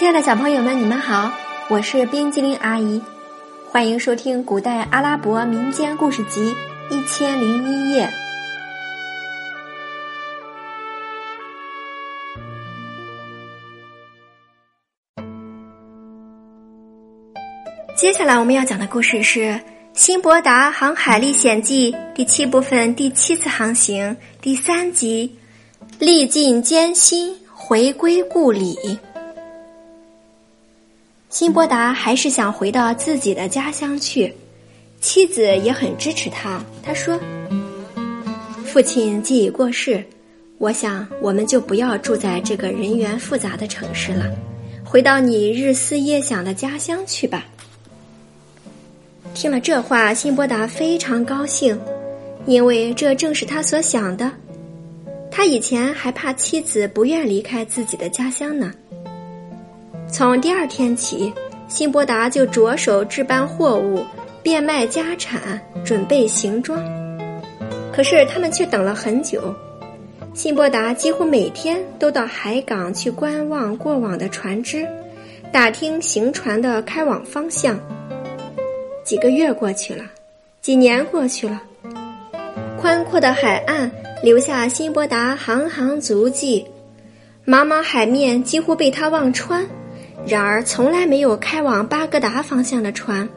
亲爱的小朋友们，你们好，我是冰激凌阿姨，欢迎收听古代阿拉伯民间故事集《一千零一夜》。接下来我们要讲的故事是《辛伯达航海历险记》第七部分第七次航行第三集，历尽艰辛回归故里。辛伯达还是想回到自己的家乡去，妻子也很支持他。他说：“父亲既已过世，我想我们就不要住在这个人员复杂的城市了，回到你日思夜想的家乡去吧。”听了这话，辛伯达非常高兴，因为这正是他所想的。他以前还怕妻子不愿离开自己的家乡呢。从第二天起，辛伯达就着手置办货物、变卖家产、准备行装。可是他们却等了很久。辛伯达几乎每天都到海港去观望过往的船只，打听行船的开往方向。几个月过去了，几年过去了，宽阔的海岸留下辛伯达行行足迹，茫茫海面几乎被他望穿，然而从来没有开往巴格达方向的船。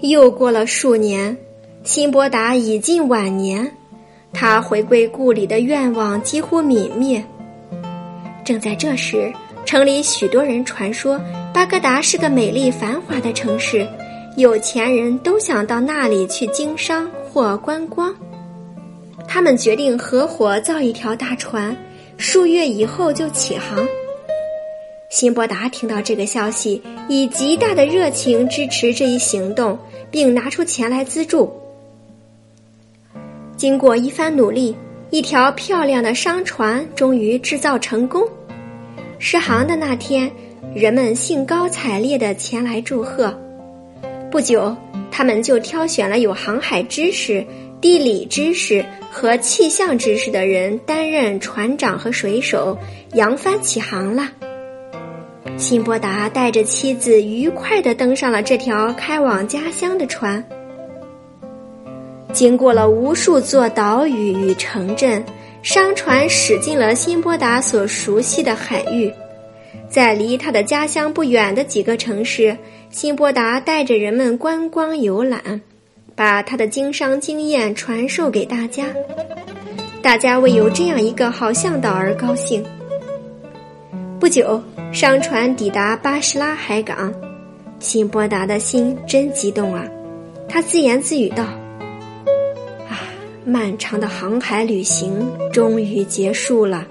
又过了数年，辛伯达已近晚年，他回归故里的愿望几乎泯灭。正在这时，城里许多人传说。巴格达是个美丽繁华的城市，有钱人都想到那里去经商或观光。他们决定合伙造一条大船，数月以后就起航。辛伯达听到这个消息，以极大的热情支持这一行动，并拿出钱来资助。经过一番努力，一条漂亮的商船终于制造成功。试航的那天。人们兴高采烈地前来祝贺。不久，他们就挑选了有航海知识、地理知识和气象知识的人担任船长和水手，扬帆起航了。辛伯达带着妻子愉快地登上了这条开往家乡的船。经过了无数座岛屿与城镇，商船驶进了辛伯达所熟悉的海域。在离他的家乡不远的几个城市，辛伯达带着人们观光游览，把他的经商经验传授给大家。大家为有这样一个好向导而高兴。不久，商船抵达巴士拉海港，辛伯达的心真激动啊！他自言自语道：“啊，漫长的航海旅行终于结束了。”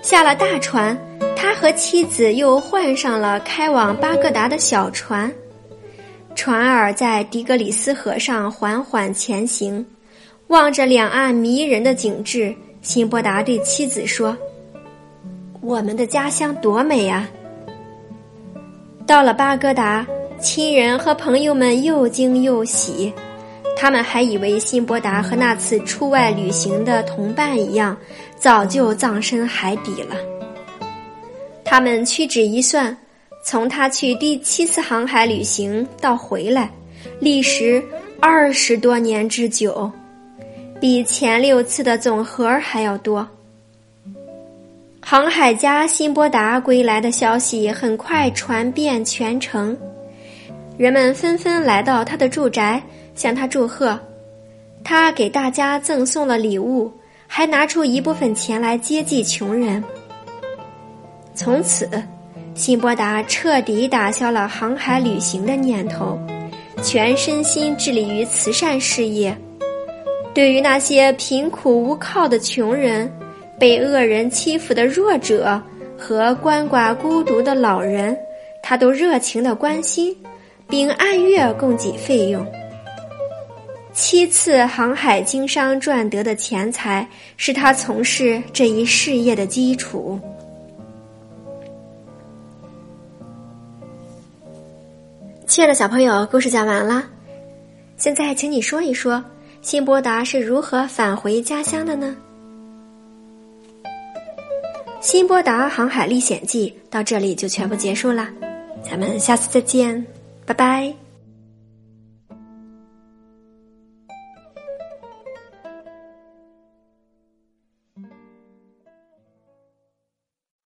下了大船，他和妻子又换上了开往巴格达的小船。船儿在迪格里斯河上缓缓前行，望着两岸迷人的景致，辛伯达对妻子说：“我们的家乡多美呀！”到了巴格达，亲人和朋友们又惊又喜。他们还以为辛伯达和那次出外旅行的同伴一样，早就葬身海底了。他们屈指一算，从他去第七次航海旅行到回来，历时二十多年之久，比前六次的总和还要多。航海家辛伯达归来的消息很快传遍全城，人们纷纷来到他的住宅。向他祝贺，他给大家赠送了礼物，还拿出一部分钱来接济穷人。从此，辛伯达彻底打消了航海旅行的念头，全身心致力于慈善事业。对于那些贫苦无靠的穷人、被恶人欺负的弱者和鳏寡孤独的老人，他都热情的关心，并按月供给费用。七次航海经商赚得的钱财，是他从事这一事业的基础。亲爱的小朋友，故事讲完了，现在请你说一说，辛伯达是如何返回家乡的呢？辛波达航海历险记》到这里就全部结束了，咱们下次再见，拜拜。